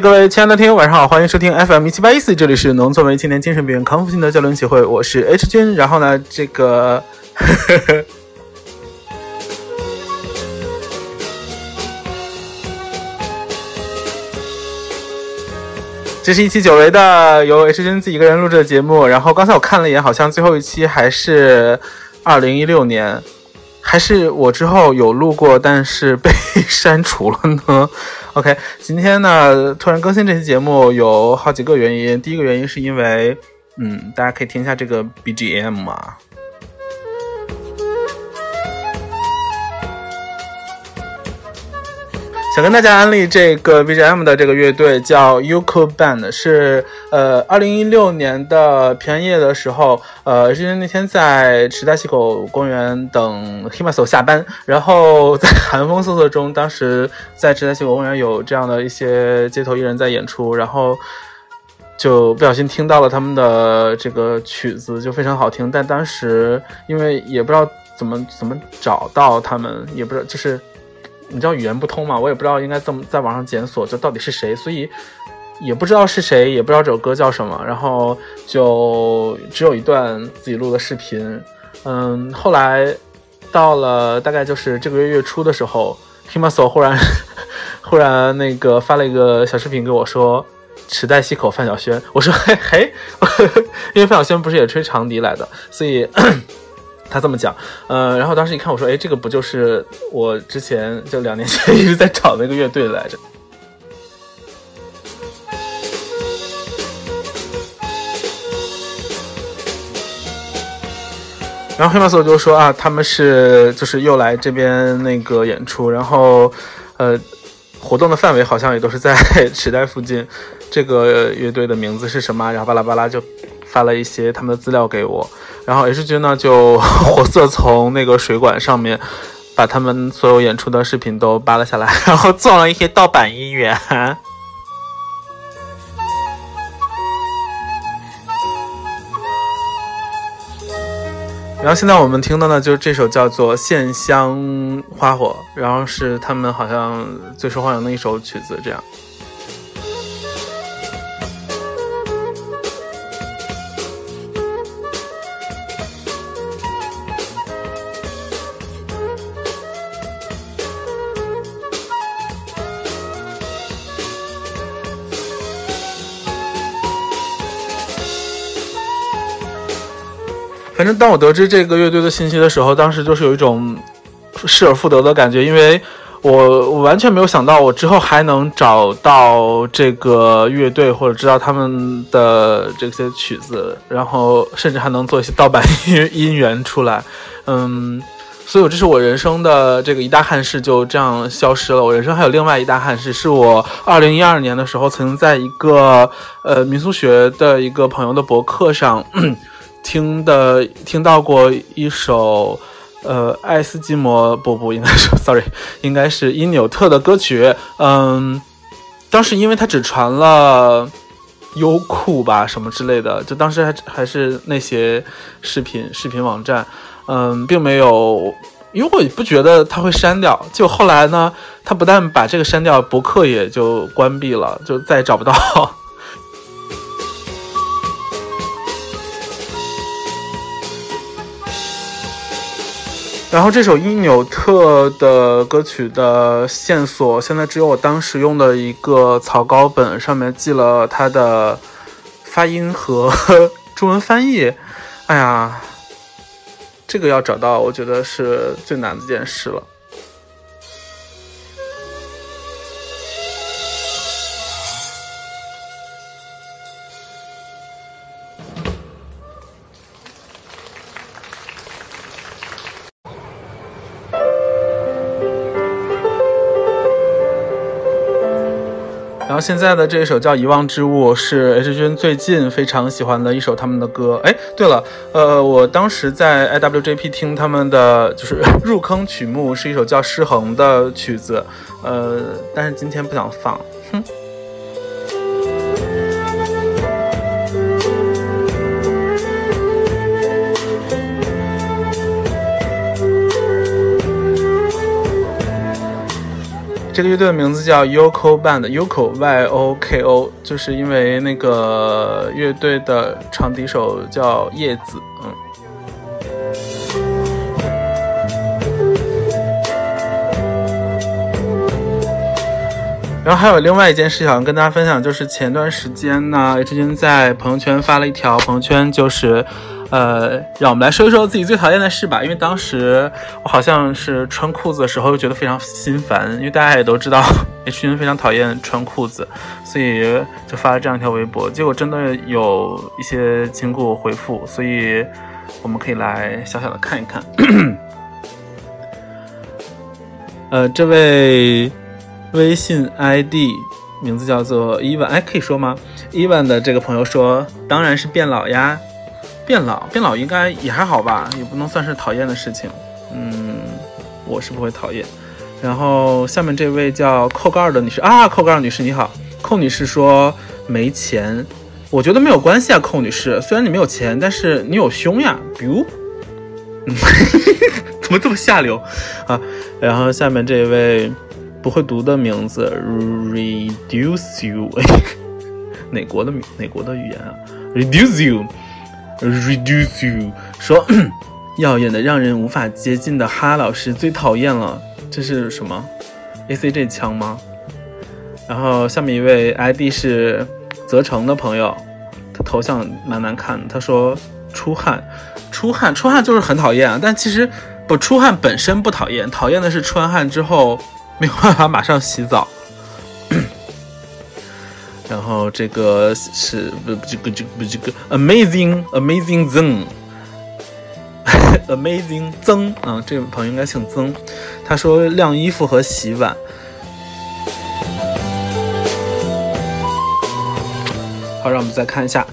各位亲爱的听友，晚上好，欢迎收听 FM 一七八一四，这里是农村为青年精神病院康复性的交流协会，我是 H 君。然后呢，这个，呵呵这是一期久违的由 H 君自己一个人录制的节目。然后刚才我看了一眼，好像最后一期还是二零一六年。还是我之后有录过，但是被 删除了呢。OK，今天呢突然更新这期节目有好几个原因。第一个原因是因为，嗯，大家可以听一下这个 BGM 啊。想跟大家安利这个 BGM 的这个乐队叫 Uko Band，是呃，二零一六年的平安夜的时候，呃，是那天在池袋西口公园等 Himaso 下班，然后在寒风瑟瑟中，当时在池袋西口公园有这样的一些街头艺人在演出，然后就不小心听到了他们的这个曲子，就非常好听，但当时因为也不知道怎么怎么找到他们，也不知道就是。你知道语言不通嘛？我也不知道应该怎么在网上检索，这到底是谁，所以也不知道是谁，也不知道这首歌叫什么，然后就只有一段自己录的视频。嗯，后来到了大概就是这个月月初的时候，Himaso 忽然忽然那个发了一个小视频给我说：“池袋西口范晓萱。”我说：“嘿嘿，因为范晓萱不是也吹长笛来的，所以。”他这么讲，呃，然后当时一看，我说，哎，这个不就是我之前就两年前一直在找那个乐队来着？然后黑马索就说啊，他们是就是又来这边那个演出，然后呃，活动的范围好像也都是在 时代附近。这个乐队的名字是什么？然后巴拉巴拉就发了一些他们的资料给我。然后 H 君呢就 火速从那个水管上面把他们所有演出的视频都扒了下来，然后做了一些盗版音源。然后现在我们听到的就是这首叫做《线香花火》，然后是他们好像最受欢迎的一首曲子，这样。反正当我得知这个乐队的信息的时候，当时就是有一种失而复得的感觉，因为我我完全没有想到我之后还能找到这个乐队或者知道他们的这些曲子，然后甚至还能做一些盗版 音音源出来，嗯，所以这是我人生的这个一大憾事就这样消失了。我人生还有另外一大憾事，是我二零一二年的时候曾经在一个呃民俗学的一个朋友的博客上。听的听到过一首，呃，爱斯基摩不不应该是，sorry，应该是因纽特的歌曲。嗯，当时因为他只传了优酷吧什么之类的，就当时还还是那些视频视频网站，嗯，并没有，因为我不觉得他会删掉。就后来呢，他不但把这个删掉，博客也就关闭了，就再也找不到。然后这首因纽特的歌曲的线索，现在只有我当时用的一个草稿本，上面记了它的发音和 中文翻译。哎呀，这个要找到，我觉得是最难的一件事了。现在的这一首叫《遗忘之物》是 H 君最近非常喜欢的一首他们的歌。哎，对了，呃，我当时在 IWJP 听他们的就是入坑曲目是一首叫《失衡》的曲子，呃，但是今天不想放，哼。这个乐队的名字叫 Yoko Band，Yoko Y O K O，就是因为那个乐队的长笛手叫叶子，嗯。然后还有另外一件事想跟大家分享，就是前段时间呢，H 君在朋友圈发了一条朋友圈，就是。呃，让我们来说一说自己最讨厌的事吧。因为当时我好像是穿裤子的时候，又觉得非常心烦。因为大家也都知道，H 君非常讨厌穿裤子，所以就发了这样一条微博。结果真的有一些亲给我回复，所以我们可以来小小的看一看。呃，这位微信 ID 名字叫做伊万，哎，可以说吗？伊万的这个朋友说，当然是变老呀。变老，变老应该也还好吧，也不能算是讨厌的事情。嗯，我是不会讨厌。然后下面这位叫扣盖的女士啊，扣盖女士你好，寇女士说没钱，我觉得没有关系啊，寇女士，虽然你没有钱，但是你有胸呀，比如，怎么这么下流啊？然后下面这位不会读的名字，reduce you，哪国的哪国的语言啊？reduce you。Reduce you 说，耀眼的让人无法接近的哈老师最讨厌了，这是什么？A C G 枪吗？然后下面一位 I D 是泽成的朋友，他头像蛮难看的。他说出汗，出汗，出汗就是很讨厌啊。但其实不出汗本身不讨厌，讨厌的是出完汗之后没有办法马上洗澡。然后这个是不不这个这个不这个 amazing amazing ZEN amazing 曾啊，这位朋友应该姓曾。他说晾衣服和洗碗。好，让我们再看一下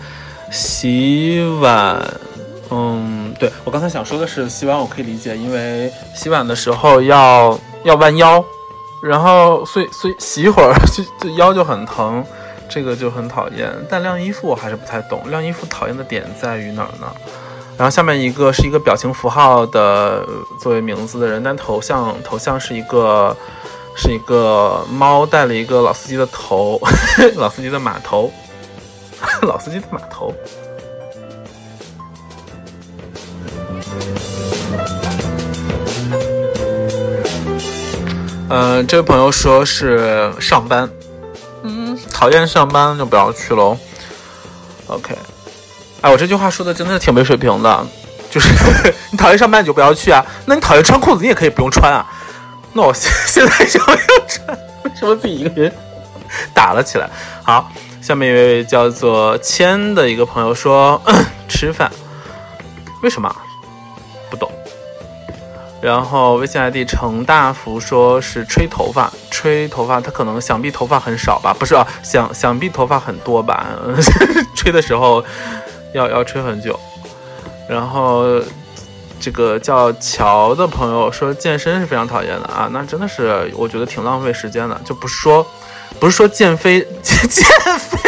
洗碗。嗯，对我刚才想说的是洗碗，我可以理解，因为洗碗的时候要要弯腰，然后所以所以洗一会儿 就就腰就很疼。这个就很讨厌，但晾衣服我还是不太懂。晾衣服讨厌的点在于哪儿呢？然后下面一个是一个表情符号的作为名字的人，但头像头像是一个是一个猫带了一个老司机的头，老司机的码头，老司机的码头。嗯，这位朋友说是上班。讨厌上班就不要去喽。OK，哎，我这句话说的真的是挺没水平的，就是 你讨厌上班你就不要去啊。那你讨厌穿裤子你也可以不用穿啊。那我现 现在就要穿，为什么自己一个人打了起来？好，下面一位叫做谦的一个朋友说 吃饭，为什么？不懂。然后微信 ID 程大福说是吹头发，吹头发，他可能想必头发很少吧？不是啊，想想必头发很多吧？吹的时候要要吹很久。然后这个叫乔的朋友说健身是非常讨厌的啊，那真的是我觉得挺浪费时间的，就不是说不是说减肥减减肥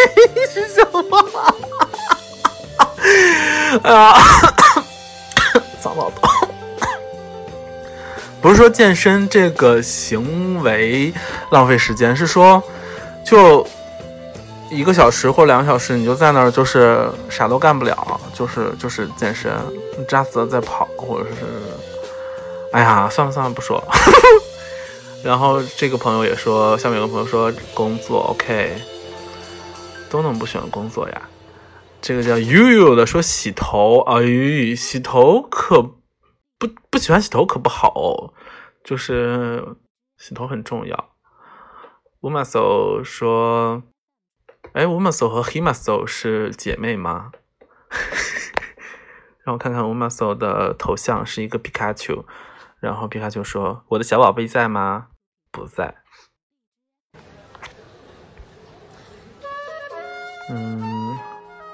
是什么？啊，脏老头。不是说健身这个行为浪费时间，是说就一个小时或两个小时，你就在那儿，就是啥都干不了，就是就是健身，扎死了再跑，或者是，哎呀，算了算了，不说。然后这个朋友也说，下面有个朋友说工作 OK，都能不喜欢工作呀？这个叫悠悠的说洗头，哎，洗头可。不不喜欢洗头可不好哦，就是洗头很重要。乌马索说：“哎，乌马索和黑马索是姐妹吗？” 让我看看乌马索的头像是一个皮卡丘，然后皮卡丘说：“我的小宝贝在吗？”不在。嗯，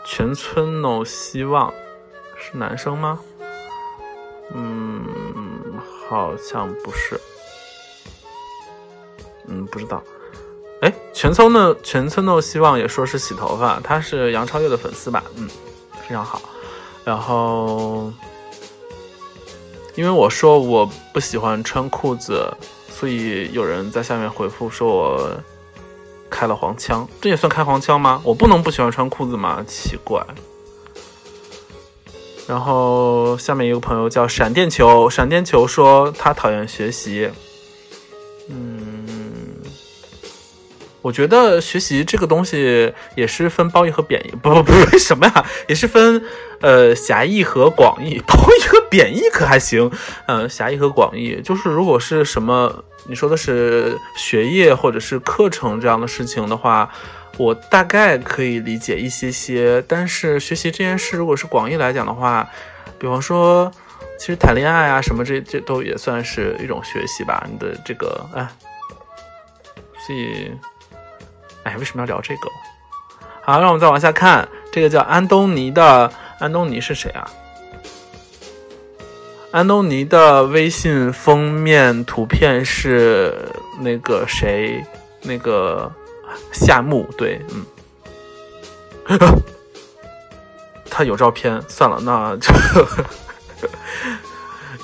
全村 no 希望是男生吗？嗯，好像不是。嗯，不知道。哎，全村的全村的希望也说是洗头发，他是杨超越的粉丝吧？嗯，非常好。然后，因为我说我不喜欢穿裤子，所以有人在下面回复说我开了黄腔，这也算开黄腔吗？我不能不喜欢穿裤子吗？奇怪。然后下面一个朋友叫闪电球，闪电球说他讨厌学习。我觉得学习这个东西也是分褒义和贬义，不不 不是什么呀，也是分呃狭义和广义。褒义和贬义可还行，嗯，狭义和广义就是如果是什么你说的是学业或者是课程这样的事情的话。我大概可以理解一些些，但是学习这件事，如果是广义来讲的话，比方说，其实谈恋爱啊什么，这这都也算是一种学习吧。你的这个，哎，所以，哎，为什么要聊这个？好，让我们再往下看，这个叫安东尼的，安东尼是谁啊？安东尼的微信封面图片是那个谁？那个。夏木对，嗯，他有照片，算了，那就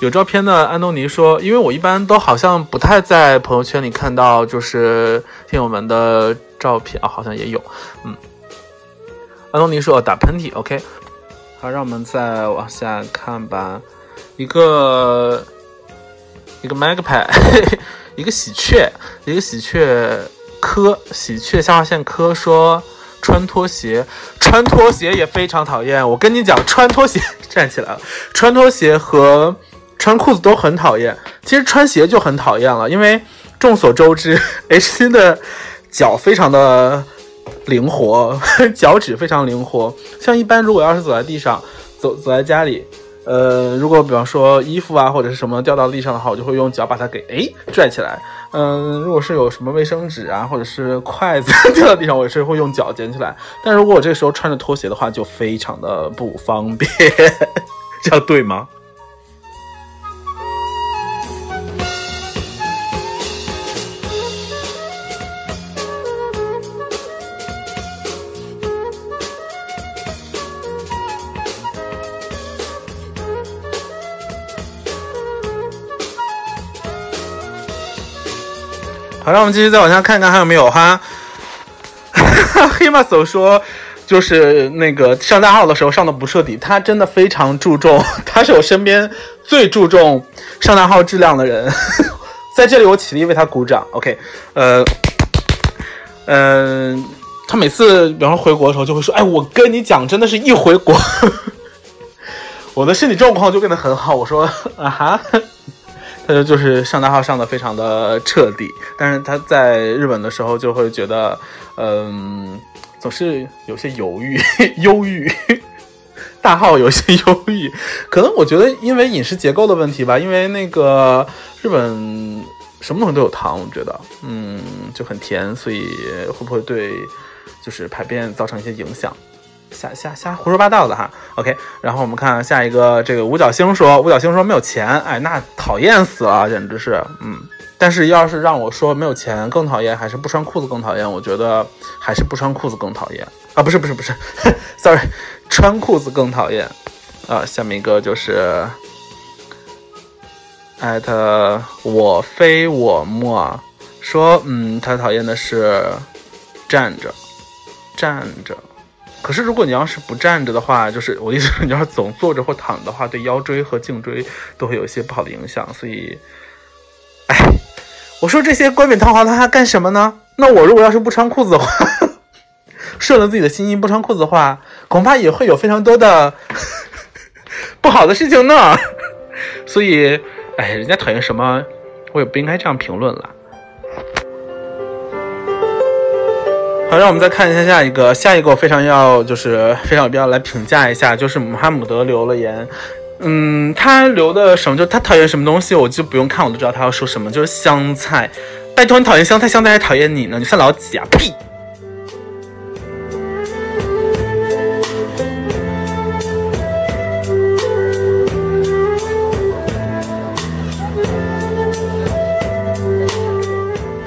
有照片的安东尼说，因为我一般都好像不太在朋友圈里看到，就是听友们的照片啊，好像也有，嗯，安东尼说打喷嚏，OK，好，让我们再往下看吧，一个一个 magpie，一个喜鹊，一个喜鹊。科喜鹊下划线科说穿拖鞋，穿拖鞋也非常讨厌。我跟你讲，穿拖鞋 站起来了，穿拖鞋和穿裤子都很讨厌。其实穿鞋就很讨厌了，因为众所周知，H C 的脚非常的灵活，脚趾非常灵活。像一般如果要是走在地上，走走在家里。呃，如果比方说衣服啊或者是什么掉到地上的话，我就会用脚把它给哎拽起来。嗯，如果是有什么卫生纸啊或者是筷子 掉到地上，我也是会用脚捡起来。但如果我这个时候穿着拖鞋的话，就非常的不方便，这样对吗？好，让我们继续再往下看看还有没有哈。黑马手说，就是那个上大号的时候上的不彻底，他真的非常注重，他是我身边最注重上大号质量的人。在这里我起立为他鼓掌。OK，呃，嗯，他每次比方说回国的时候就会说，哎，我跟你讲，真的是一回国，我的身体状况就变得很好。我说啊哈。他就就是上大号上的非常的彻底，但是他在日本的时候就会觉得，嗯，总是有些犹豫、忧郁。大号有些忧郁，可能我觉得因为饮食结构的问题吧，因为那个日本什么东西都有糖，我觉得，嗯，就很甜，所以会不会对就是排便造成一些影响？瞎瞎瞎胡说八道的哈，OK，然后我们看下一个，这个五角星说，五角星说没有钱，哎，那讨厌死了，简直是，嗯，但是要是让我说没有钱更讨厌，还是不穿裤子更讨厌，我觉得还是不穿裤子更讨厌。啊，不是不是不是，sorry，穿裤子更讨厌。啊，下面一个就是艾特我非我莫说，嗯，他讨厌的是站着站着。可是，如果你要是不站着的话，就是 我的意思，你要是总坐着或躺的话，对腰椎和颈椎都会有一些不好的影响。所以，哎，我说这些冠冕堂皇的他干什么呢？那我如果要是不穿裤子的话，顺了自己的心意不穿裤子的话，恐怕也会有非常多的 不好的事情呢。所以，哎，人家讨厌什么，我也不应该这样评论了。好，让我们再看一下下一个，下一个我非常要，就是非常有必要来评价一下，就是穆罕默德留了言，嗯，他留的什么，就他讨厌什么东西，我就不用看，我都知道他要说什么，就是香菜。拜托，你讨厌香菜，香菜还讨厌你呢，你算老几啊？屁！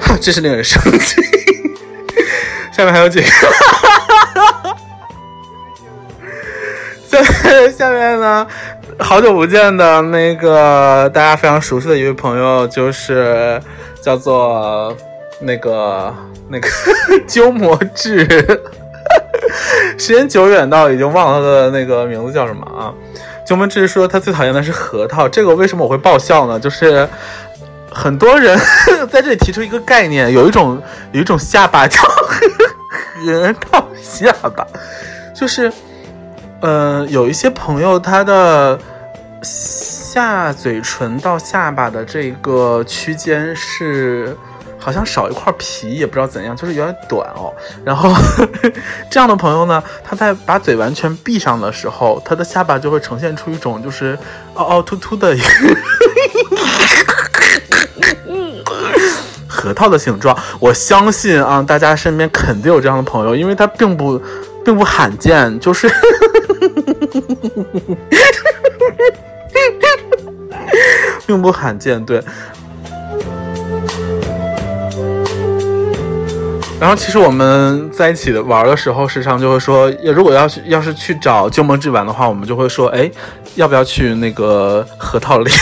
哈，真是令人生气。下面还有几个，下 面下面呢，好久不见的那个大家非常熟悉的一位朋友，就是叫做那个那个 鸠摩智，时间久远到已经忘了他的那个名字叫什么啊？鸠摩智说他最讨厌的是核桃，这个为什么我会爆笑呢？就是很多人在这里提出一个概念，有一种有一种下巴叫人到下巴，就是呃有一些朋友他的。下嘴唇到下巴的这个区间是好像少一块皮，也不知道怎样，就是有点短哦。然后 这样的朋友呢，他在把嘴完全闭上的时候，他的下巴就会呈现出一种就是凹凹凸凸的一个的形状。我相信啊，大家身边肯定有这样的朋友，因为他并不并不罕见，就是。并不罕见，对。然后，其实我们在一起玩的时候，时常就会说，如果要去，要是去找旧梦之玩的话，我们就会说，哎，要不要去那个核桃林？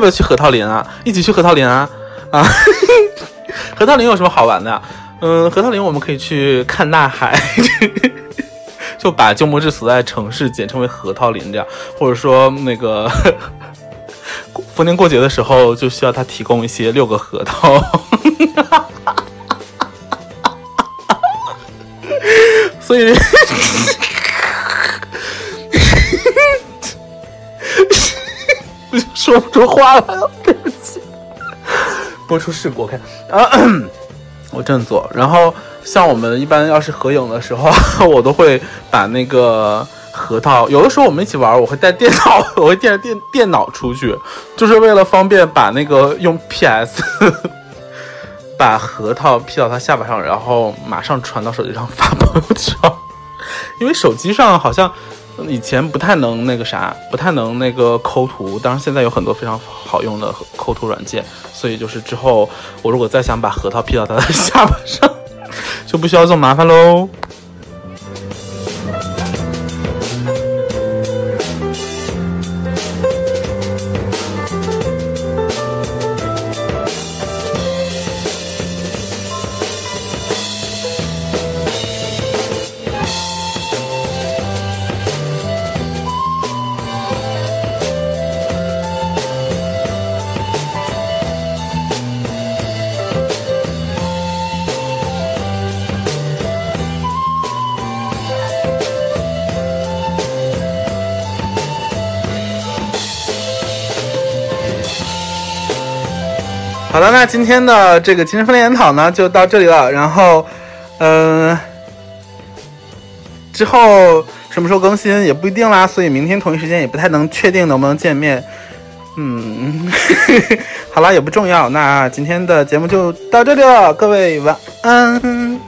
要不要去核桃林啊？一起去核桃林啊？啊？核桃林有什么好玩的？嗯，核桃林我们可以去看大海。就把鸠摩智所在城市简称为核桃林，这样，或者说那个 逢年过节的时候，就需要他提供一些六个核桃。所以说不出话了，对不起。播出事故，我看啊，我振作，然后。像我们一般要是合影的时候，我都会把那个核桃。有的时候我们一起玩，我会带电脑，我会带着电电脑出去，就是为了方便把那个用 PS 把核桃 P 到他下巴上，然后马上传到手机上发朋友圈。因为手机上好像以前不太能那个啥，不太能那个抠图，当然现在有很多非常好用的抠图软件，所以就是之后我如果再想把核桃 P 到他的 下巴上。就不需要这么麻烦喽。好的，那今天的这个精神分裂研讨呢，就到这里了。然后，嗯，之后什么时候更新也不一定啦，所以明天同一时间也不太能确定能不能见面。嗯，好了，也不重要。那今天的节目就到这里了，各位晚安。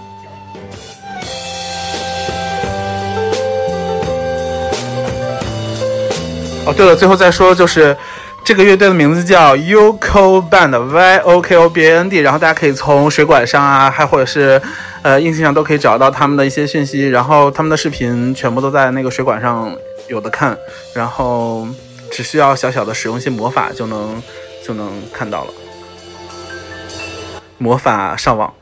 哦，对了，最后再说就是。这个乐队的名字叫 Yoko Band，Y O K O B A N D。然后大家可以从水管上啊，还或者是呃硬性上都可以找到他们的一些讯息。然后他们的视频全部都在那个水管上有的看。然后只需要小小的使用一些魔法就能就能看到了。魔法上网。